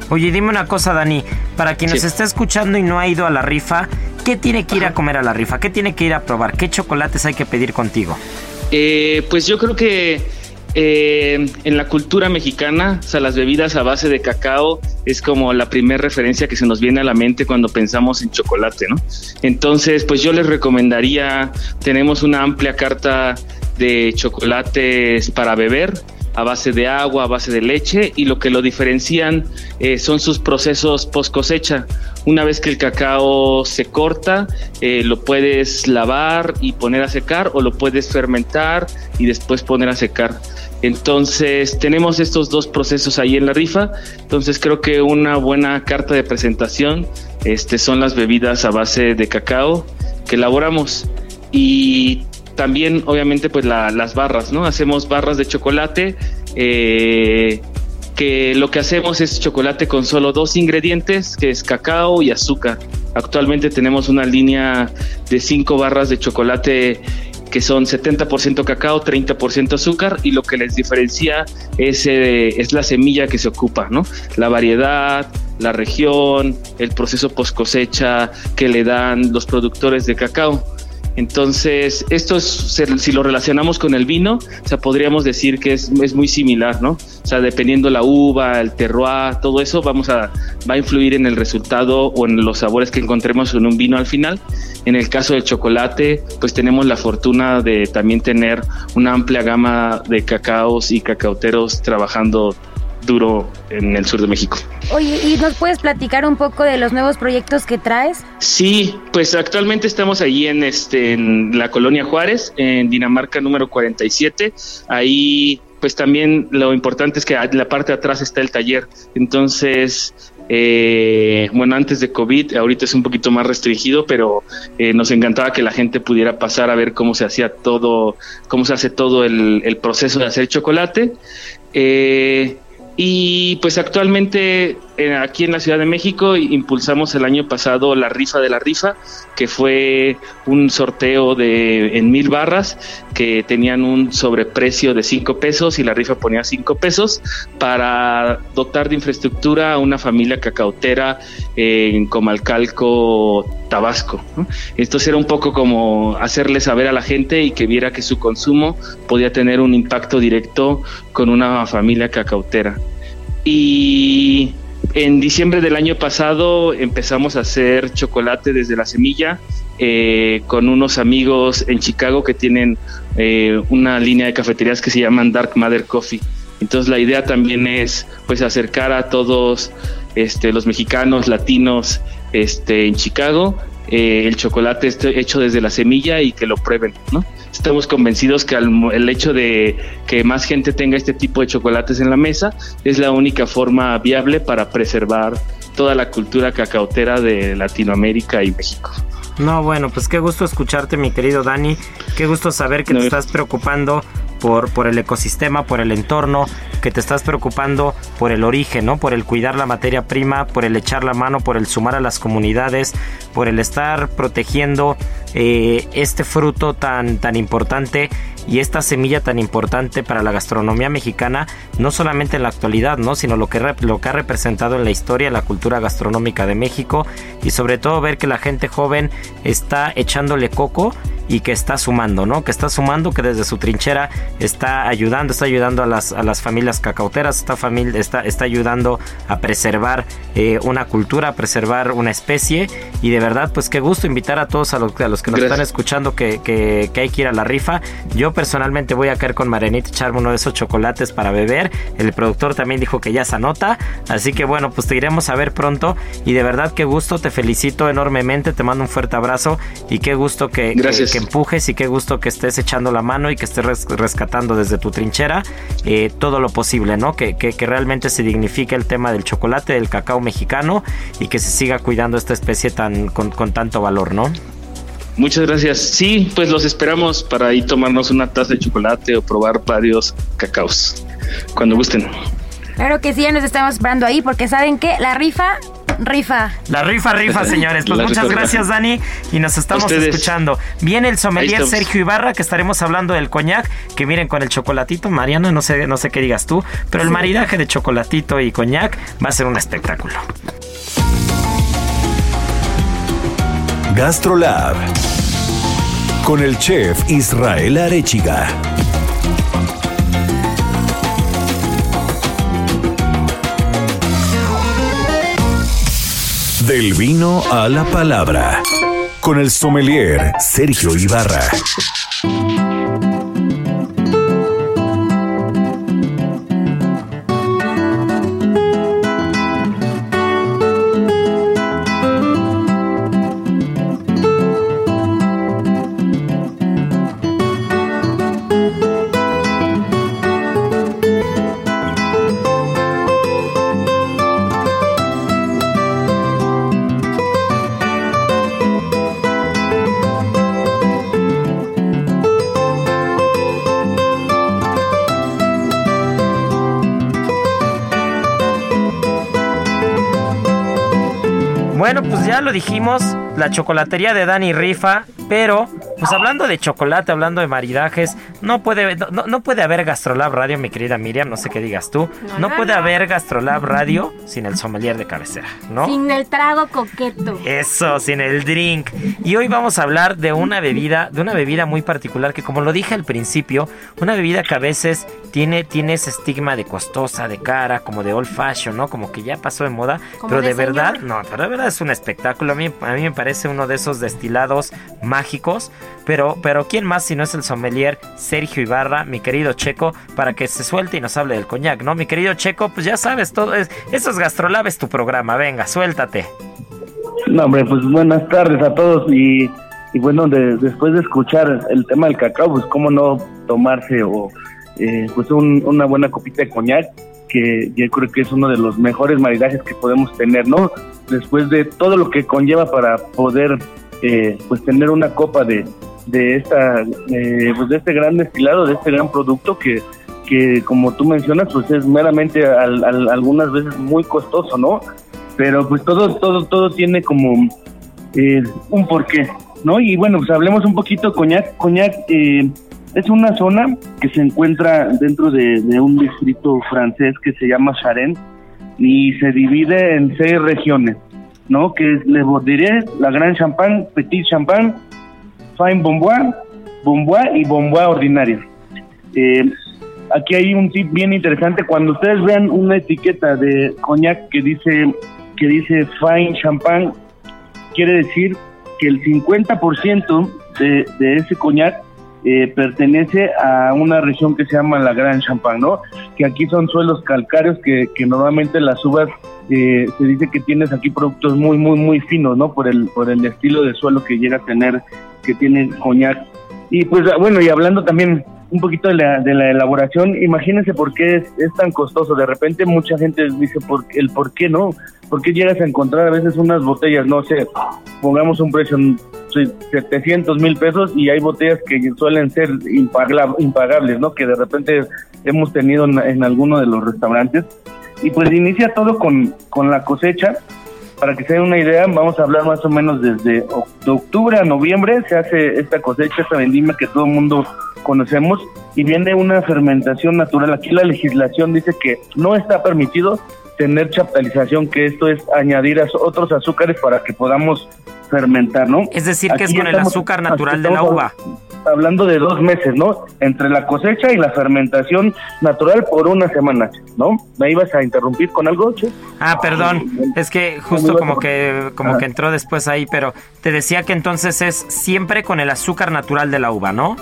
Oye, dime una cosa, Dani, para quien nos está escuchando y no ha ido a la rifa, ¿Qué tiene que ir a comer a la rifa? ¿Qué tiene que ir a probar? ¿Qué chocolates hay que pedir contigo? Eh, pues yo creo que eh, en la cultura mexicana, o sea, las bebidas a base de cacao es como la primera referencia que se nos viene a la mente cuando pensamos en chocolate, ¿no? Entonces, pues yo les recomendaría, tenemos una amplia carta de chocolates para beber a base de agua, a base de leche y lo que lo diferencian eh, son sus procesos post cosecha. Una vez que el cacao se corta, eh, lo puedes lavar y poner a secar o lo puedes fermentar y después poner a secar. Entonces tenemos estos dos procesos ahí en la rifa. Entonces creo que una buena carta de presentación este, son las bebidas a base de cacao que elaboramos. Y también obviamente pues las barras, ¿no? Hacemos barras de chocolate, eh, que lo que hacemos es chocolate con solo dos ingredientes, que es cacao y azúcar. Actualmente tenemos una línea de cinco barras de chocolate que son 70% cacao, 30% azúcar y lo que les diferencia es, eh, es la semilla que se ocupa, ¿no? La variedad, la región, el proceso post cosecha que le dan los productores de cacao. Entonces, esto es, si lo relacionamos con el vino, o sea, podríamos decir que es, es muy similar, ¿no? O sea, dependiendo la uva, el terroir, todo eso vamos a, va a influir en el resultado o en los sabores que encontremos en un vino al final. En el caso del chocolate, pues tenemos la fortuna de también tener una amplia gama de cacaos y cacauteros trabajando duro en el sur de México. Oye, ¿y nos puedes platicar un poco de los nuevos proyectos que traes? Sí, pues actualmente estamos allí en este en la colonia Juárez, en Dinamarca número 47. Ahí pues también lo importante es que en la parte de atrás está el taller. Entonces, eh, bueno, antes de COVID, ahorita es un poquito más restringido, pero eh, nos encantaba que la gente pudiera pasar a ver cómo se hacía todo, cómo se hace todo el, el proceso de hacer chocolate. Eh, y pues actualmente aquí en la Ciudad de México impulsamos el año pasado la rifa de la rifa, que fue un sorteo de en mil barras que tenían un sobreprecio de cinco pesos y la rifa ponía cinco pesos para dotar de infraestructura a una familia cacautera en Comalcalco, Tabasco. Entonces era un poco como hacerle saber a la gente y que viera que su consumo podía tener un impacto directo con una familia cacautera. Y en diciembre del año pasado empezamos a hacer chocolate desde la semilla eh, con unos amigos en Chicago que tienen eh, una línea de cafeterías que se llaman Dark Mother Coffee. Entonces la idea también es pues acercar a todos este, los mexicanos, latinos este, en Chicago eh, el chocolate este hecho desde la semilla y que lo prueben, ¿no? Estamos convencidos que al, el hecho de que más gente tenga este tipo de chocolates en la mesa es la única forma viable para preservar toda la cultura cacautera de Latinoamérica y México. No, bueno, pues qué gusto escucharte, mi querido Dani. Qué gusto saber que No, te estás preocupando por, por el ecosistema, por el entorno, que te estás preocupando por el origen, ¿no? Por el cuidar la materia prima, por el echar la mano, por el sumar a las comunidades, por el estar protegiendo eh, este fruto tan, tan importante y esta semilla tan importante para la gastronomía mexicana, no solamente en la actualidad, ¿no? sino lo que, lo que ha representado en la historia, la cultura gastronómica de México y sobre todo ver que la gente joven está echándole coco y que está sumando, ¿no? Que está sumando, que desde su trinchera está ayudando, está ayudando a las, a las familias cacauteras, esta familia está, está ayudando a preservar eh, una cultura, a preservar una especie y de verdad, pues qué gusto invitar a todos a los, a los que nos Gracias. están escuchando que, que, que hay que ir a la rifa. Yo personalmente voy a caer con Marianita y echarme uno de esos chocolates para beber. El productor también dijo que ya se anota. Así que bueno, pues te iremos a ver pronto. Y de verdad qué gusto, te felicito enormemente, te mando un fuerte abrazo y qué gusto que, que- que empujes y qué gusto que estés echando la mano y que estés res- rescatando desde tu trinchera eh, todo lo posible, ¿no? Que, que, que realmente se dignifique el tema del chocolate, del cacao mexicano y que se siga cuidando esta especie tan con, con tanto valor, ¿no? Muchas gracias. Sí, pues los esperamos para ir tomarnos una taza de chocolate o probar varios cacaos. Cuando gusten. Claro que sí, ya nos estamos esperando ahí porque ¿saben qué? La rifa, rifa. La rifa, rifa, señores. Pues La muchas rifa, gracias, Dani. Y nos estamos Ustedes. escuchando. Viene el sommelier. Sergio Ibarra, que estaremos hablando del coñac. Que miren con el chocolatito, Mariano, no sé, no sé qué digas tú. Pero el maridaje de chocolatito y coñac va a ser un espectáculo. GastroLab con el chef Israel Arechiga. Del vino a la palabra con el sommelier Sergio Ibarra. Bueno, pues ya lo dijimos, la chocolatería de Dani Rifa, pero pues hablando de chocolate, hablando de maridajes, no puede no, no puede haber Gastrolab Radio, mi querida Miriam, no sé qué digas tú. No, No, no, puede haber Gastrolab Radio sin el sommelier de cabecera, ¿no? Sin el trago coqueto. Eso, sin el drink. Y hoy vamos a hablar de una bebida, de una bebida muy particular que como lo dije al principio, una bebida que a veces tiene, tiene ese estigma de costosa, de cara, como de old fashion, ¿no? Como que ya pasó de moda. Como pero de de, verdad, no, pero de verdad es un espectáculo. A mí, a mí me parece uno de esos destilados mágicos. Pero, pero ¿quién más si no es el sommelier Sergio Ibarra, mi querido Checo, para que se suelte y nos hable del coñac, ¿no? Mi querido Checo, pues ya sabes, todo es, eso es Gastrolab, es tu programa. Venga, suéltate. No, hombre, pues buenas tardes a todos y, y bueno, de- después de escuchar el tema del cacao, pues cómo no tomarse o eh, pues un- una buena copita de coñac que yo creo que es uno de los mejores maridajes que podemos tener, ¿no? Después de todo lo que conlleva para poder eh, pues tener una copa de, de esta eh, pues de este gran destilado, de este gran producto que, que como tú mencionas, pues es meramente algunas veces muy costoso, ¿no? Pero pues todo, todo, todo tiene como eh, un porqué, ¿no? Y bueno, pues hablemos un poquito, Coñac. Coñac eh, es una zona que se encuentra dentro de, un distrito francés que se llama Charente y se divide en seis regiones, ¿no? Que es Le Bordiré, la Gran Champagne, Petit Champagne, Fine Bombois, Bombois y Bombois ordinaria. Eh, aquí hay un tip bien interesante. Cuando ustedes vean una etiqueta de coñac que dice que dice Fine Champagne, quiere decir que el 50% de, de ese coñac eh, pertenece a una región que se llama la Gran Champagne, ¿no? Que aquí son suelos calcáreos que, que normalmente las uvas eh, se dice que tienes aquí productos muy, muy, muy finos, ¿no? Por el, por el estilo de suelo que llega a tener, que tiene coñac. Y pues bueno, y hablando también un poquito de la, de la elaboración, imagínense por qué es, tan costoso. De repente mucha gente dice por, el por qué no, por qué llegas a encontrar a veces unas botellas, no sé, pongamos un precio 700 mil pesos y hay botellas que suelen ser impagables, ¿no? Que de repente hemos tenido en, en alguno de los restaurantes. Y pues inicia todo con, con la cosecha para que se den una idea, vamos a hablar más o menos desde octubre a noviembre, se hace esta cosecha, esta vendimia que todo el mundo conocemos y viene una fermentación natural. Aquí la legislación dice que no está permitido tener chaptalización, que esto es añadir otros azúcares para que podamos fermentar, ¿no? Es decir, que es con el azúcar natural de la uva hablando de dos meses, ¿no? Entre la cosecha y la fermentación natural por una semana, ¿no? ¿Me ibas a interrumpir con algo, che? Ah, perdón, es que justo como que como que entró después ahí, pero te decía que entonces es siempre con el azúcar natural de la uva, ¿no?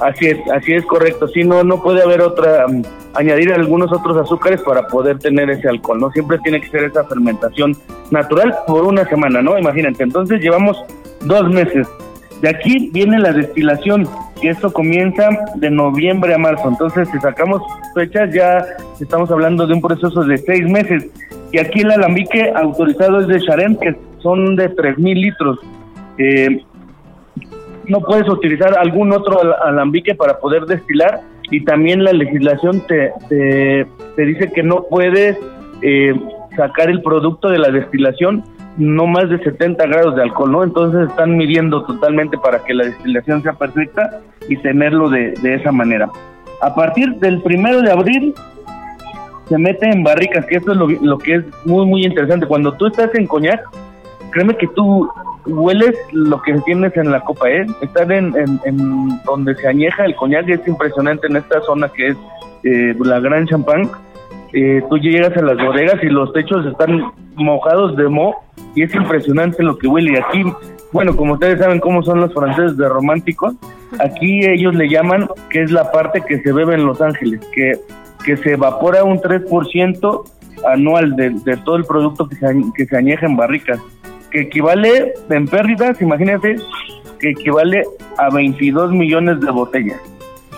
Así es, así es correcto. Si no, no puede haber otra, mm, añadir algunos otros azúcares para poder tener ese alcohol, ¿no? Siempre tiene que ser esa fermentación natural por una semana, ¿no? Imagínate, entonces llevamos dos meses de aquí viene la destilación, que esto comienza de noviembre a marzo. Entonces, si sacamos fechas, ya estamos hablando de un proceso de seis meses. Y aquí el alambique autorizado es de Charent, que son de 3.000 litros. Eh, no puedes utilizar algún otro alambique para poder destilar y también la legislación te, te, dice que no puedes eh, sacar el producto de la destilación no más de 70 grados de alcohol, ¿no? Entonces están midiendo totalmente para que la destilación sea perfecta y tenerlo de, esa manera. A partir del primero de abril se mete en barricas, que esto es lo, que es muy, muy interesante. Cuando tú estás en coñac, créeme que tú hueles lo que tienes en la copa, ¿eh? Estar en, donde se añeja el coñac es impresionante en esta zona que es eh, la Gran Champagne. Eh, tú llegas a las bodegas y los techos están mojados de moho y es impresionante lo que huele. Aquí, bueno, como ustedes saben cómo son los franceses de románticos, aquí ellos le llaman que es la parte que se bebe en Los Ángeles, que, que se evapora un 3% anual de, de, todo el producto que se, que se añeja en barricas, que equivale en pérdidas, imagínense, que equivale a 22 millones de botellas,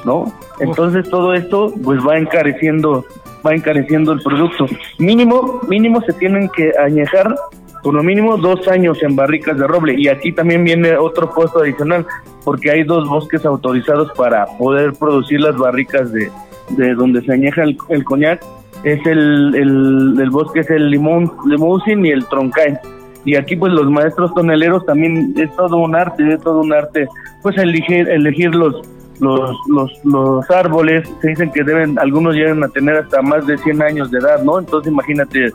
¿no? Entonces todo esto pues va encareciendo va encareciendo el producto. Mínimo, mínimo se tienen que añejar por lo mínimo dos años en barricas de roble. Y aquí también viene otro puesto adicional, porque hay dos bosques autorizados para poder producir las barricas de, de donde se añeja el, el coñac. Es el, el, bosque es el limón, limousin y el troncain. Y aquí pues los maestros toneleros también es todo un arte, es todo un arte, pues elegir, elegir los, los, los, los árboles, se dicen que deben, algunos llegan a tener hasta más de 100 años de edad, ¿no? Entonces imagínate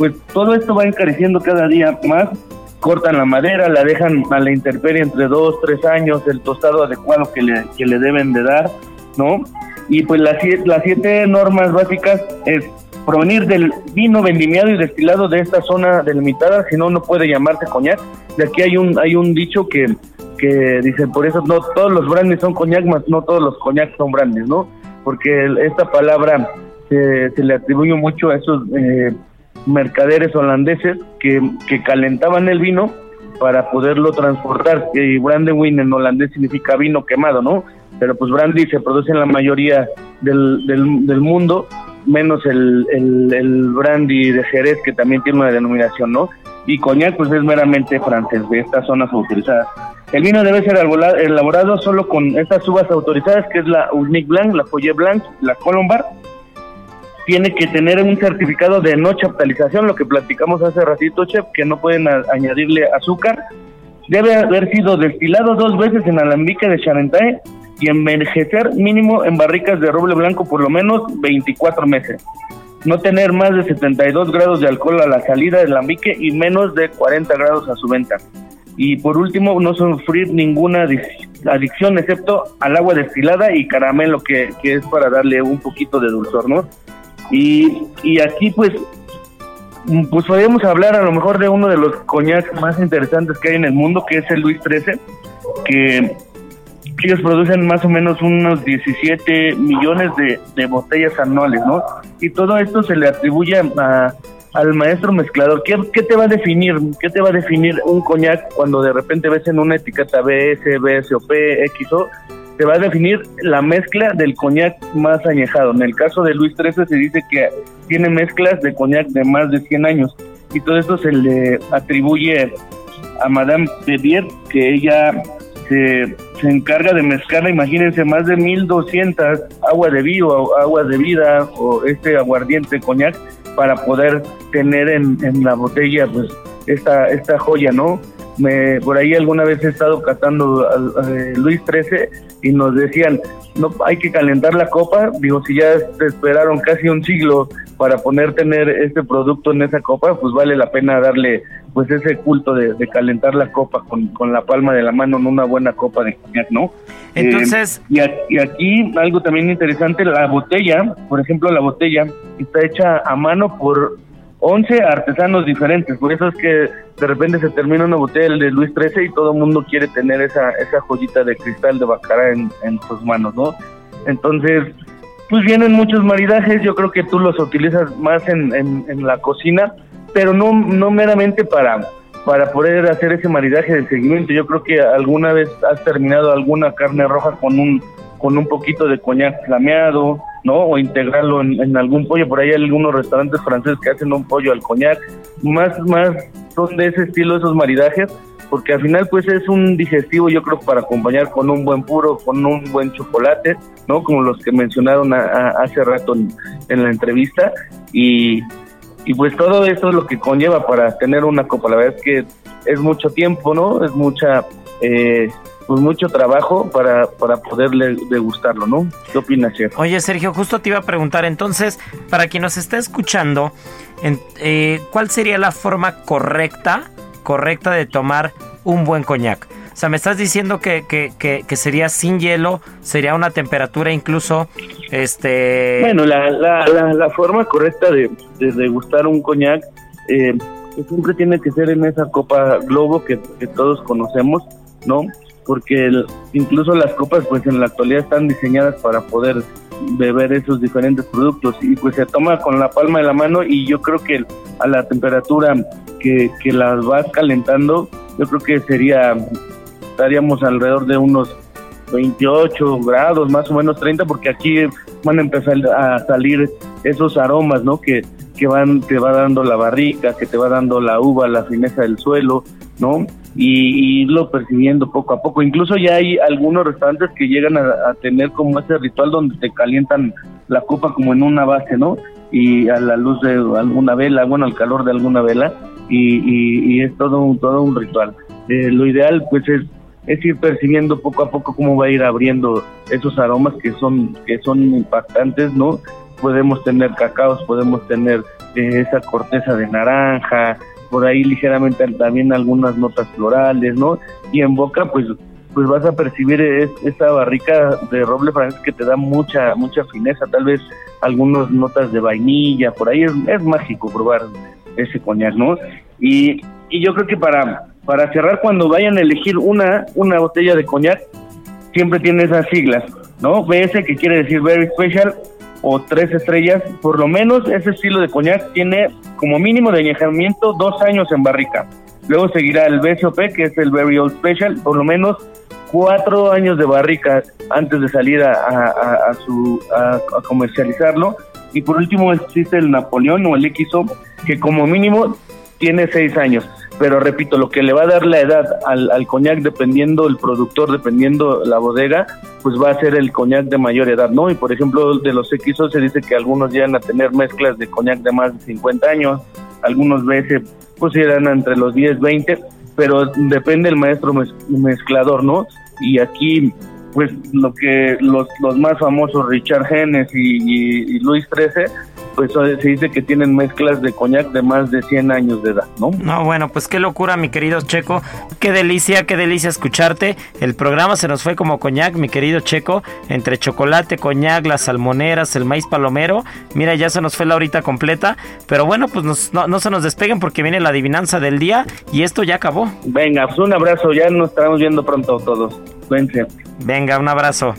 pues todo esto va encareciendo cada día más. Cortan la madera, la dejan a la intemperie entre dos, tres años, el tostado adecuado que le, que le deben de dar, ¿no? Y pues las, siete normas básicas es provenir del vino vendimiado y destilado de esta zona delimitada, si no, no puede llamarse coñac. De aquí hay un, hay un dicho que, que dice, por eso no todos los brandes son coñac, más no todos los coñac son brandes, ¿no? Porque esta palabra se, se le atribuye mucho a esos eh, mercaderes holandeses que, que calentaban el vino para poderlo transportar. Y Brandewijn en holandés significa vino quemado, ¿no? Pero pues brandy se produce en la mayoría del, del, mundo menos el, el, brandy de Jerez, que también tiene una denominación, ¿no? Y coñac, pues es meramente francés, de estas zonas autorizadas. El vino debe ser elaborado solo con estas uvas autorizadas, que es la Unique Blanc, la Foyer Blanc, la Colombar. Tiene que tener un certificado de no chaptalización, lo que platicamos hace ratito, chef, que no pueden añadirle azúcar. Debe haber sido destilado dos veces en alambique de Charentae y envejecer mínimo en barricas de roble blanco por lo menos 24 meses. No tener más de 72 grados de alcohol a la salida del alambique y menos de 40 grados a su venta. Y por último, no sufrir ninguna adicción excepto al agua destilada y caramelo, que, que es para darle un poquito de dulzor, ¿no? Y, y aquí, pues, pues podríamos hablar a lo mejor de uno de los coñacs más interesantes que hay en el mundo, que es el Luis XIII, que ellos producen más o menos unos 17 millones de, de botellas anuales, ¿no? Y todo esto se le atribuye a, al maestro mezclador. ¿Qué, ¿Qué, te va a definir? ¿Qué te va a definir un coñac cuando de repente ves en una etiqueta BS, BSOP, XO? Te va a definir la mezcla del coñac más añejado. En el caso de Luis XIII se dice que tiene mezclas de coñac de más de 100 años y todo esto se le atribuye a Madame Bevier, que ella se, se encarga de mezclar, imagínense, más de 1200 agua de vino, agua de vida o este aguardiente coñac para poder tener en, en la botella pues esta, esta joya, ¿no? Me, por ahí alguna vez he estado catando a, Luis XIII y nos decían, no hay que calentar la copa, digo, si ya esperaron casi un siglo para poner tener este producto en esa copa, pues vale la pena darle pues ese culto de, calentar la copa con, con, la palma de la mano en una buena copa de coñac, ¿no? Entonces... Eh, y, aquí algo también interesante, la botella, por ejemplo, la botella está hecha a mano por 11 artesanos diferentes, por eso es que de repente se termina una botella de Luis XIII y todo el mundo quiere tener esa, esa joyita de cristal de Bacará en, en sus manos, ¿no? Entonces, pues vienen muchos maridajes, yo creo que tú los utilizas más en, en, la cocina, pero no, no meramente para, para poder hacer ese maridaje de seguimiento. Yo creo que alguna vez has terminado alguna carne roja con un con un poquito de coñac flameado, ¿no? O integrarlo en, algún pollo. Por ahí hay algunos restaurantes franceses que hacen un pollo al coñac. Más, más son de ese estilo esos maridajes, porque al final pues es un digestivo yo creo para acompañar con un buen puro, con un buen chocolate, ¿no? Como los que mencionaron hace rato en, en la entrevista. Y, y pues todo esto es lo que conlleva para tener una copa. La verdad es que es mucho tiempo, ¿no? Es mucha, eh, pues mucho trabajo para, para poderle degustarlo, ¿no? ¿Qué opinas, chef? Oye, Sergio, justo te iba a preguntar, entonces, para quien nos está escuchando, eh, ¿cuál sería la forma correcta, correcta de tomar un buen coñac? O sea, me estás diciendo que, que, que, sería sin hielo, sería una temperatura incluso, este... Bueno, la, la, la, forma correcta de, de degustar un coñac eh, siempre tiene que ser en esa copa globo que, todos conocemos, ¿no? Porque incluso las copas, pues en la actualidad están diseñadas para poder beber esos diferentes productos y pues se toma con la palma de la mano y yo creo que a la temperatura que, que las vas calentando, yo creo que sería estaríamos alrededor de unos 28 grados, más o menos 30, porque aquí van a empezar a salir esos aromas, ¿no? Que, que van, te va dando la barrica, que te va dando la uva, la fineza del suelo, ¿no? Y, irlo percibiendo poco a poco. Incluso ya hay algunos restaurantes que llegan a, tener como ese ritual donde te calientan la copa como en una base, ¿no? Y a la luz de alguna vela, bueno, al calor de alguna vela, y, y, es todo un, todo un ritual. Eh, lo ideal, pues, es es ir percibiendo poco a poco cómo va a ir abriendo esos aromas que son que son impactantes, ¿no? Podemos tener cacaos, podemos tener eh, esa corteza de naranja, por ahí ligeramente también algunas notas florales, ¿no? Y en boca, pues pues vas a percibir esa barrica de roble francés que te da mucha mucha fineza, tal vez algunas notas de vainilla, por ahí es, es mágico probar ese coñac, ¿no? Y, y yo creo que para para cerrar cuando vayan a elegir una, una botella de coñac, siempre tiene esas siglas, ¿no? BS que quiere decir Very Special o tres estrellas, por lo menos ese estilo de coñac tiene como mínimo de añejamiento dos años en barrica. Luego seguirá el BSOP, que es el Very Old Special, por lo menos cuatro años de barrica antes de salir a, a, su, a, comercializarlo. Y por último existe el Napoleón o el XO, que como mínimo tiene seis años. Pero repito, lo que le va a dar la edad al, coñac, dependiendo el productor, dependiendo la bodega, pues va a ser el coñac de mayor edad, ¿no? Y por ejemplo, de los XO se dice que algunos llegan a tener mezclas de coñac de más de 50 años, algunos veces pues eran entre los 10, 20, pero depende del maestro mezclador, ¿no? Y aquí pues lo que los, los más famosos Richard Genes y, y Luis XIII pues se dice que tienen mezclas de coñac de más de 100 años de edad, ¿no? No, bueno, pues qué locura, mi querido Checo. Qué delicia, qué delicia escucharte. El programa se nos fue como coñac, mi querido Checo. Entre chocolate, coñac, las salmoneras, el maíz palomero. Mira, ya se nos fue la horita completa. Pero bueno, pues no, no se nos despeguen porque viene la adivinanza del día y esto ya acabó. Venga, pues un abrazo. Ya nos estamos viendo pronto todos. Cuídense. Venga, un abrazo.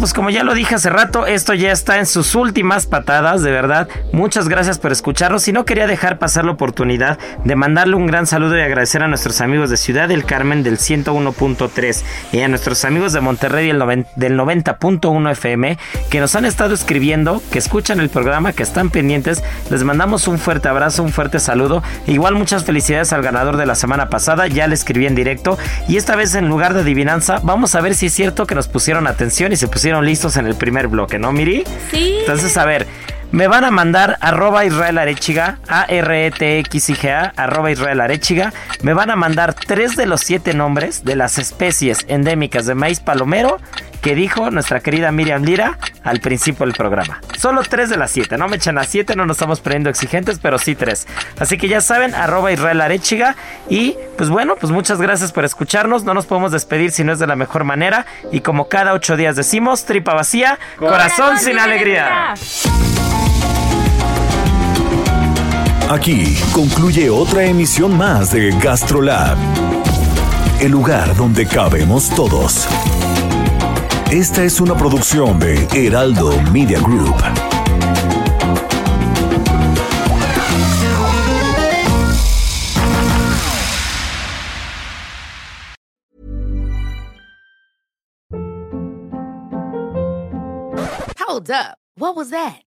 Pues como ya lo dije hace rato, esto ya está en sus últimas patadas, de verdad. Muchas gracias por escucharnos. Y no quería dejar pasar la oportunidad de mandarle un gran saludo y agradecer a nuestros amigos de Ciudad del Carmen del 101.3 y a nuestros amigos de Monterrey del 90.1 FM que nos han estado escribiendo, que escuchan el programa, que están pendientes. Les mandamos un fuerte abrazo, un fuerte saludo. Igual muchas felicidades al ganador de la semana pasada. Ya le escribí en directo. Y esta vez en lugar de adivinanza, vamos a ver si es cierto que nos pusieron atención y se pusieron listos en el primer bloque, ¿no, Miri? Sí. Entonces, a ver, me van a mandar arroba Israel Arechiga, A-R-E-T-X-I-G-A, arroba Israel Arechiga. Me van a mandar tres de los siete nombres de las especies endémicas de maíz palomero que dijo nuestra querida Miriam Lira al principio del programa. Solo tres de las siete, no me echan a siete, no nos estamos poniendo exigentes, pero sí tres. Así que ya saben, arroba Israel Arechiga. Y pues bueno, pues muchas gracias por escucharnos. No nos podemos despedir si no es de la mejor manera. Y como cada ocho días decimos, tripa vacía, corazón, sin alegría. Aquí concluye otra emisión más de GastroLab, el lugar donde cabemos todos. Esta es una producción de Heraldo Media Group. Hold up. What was that?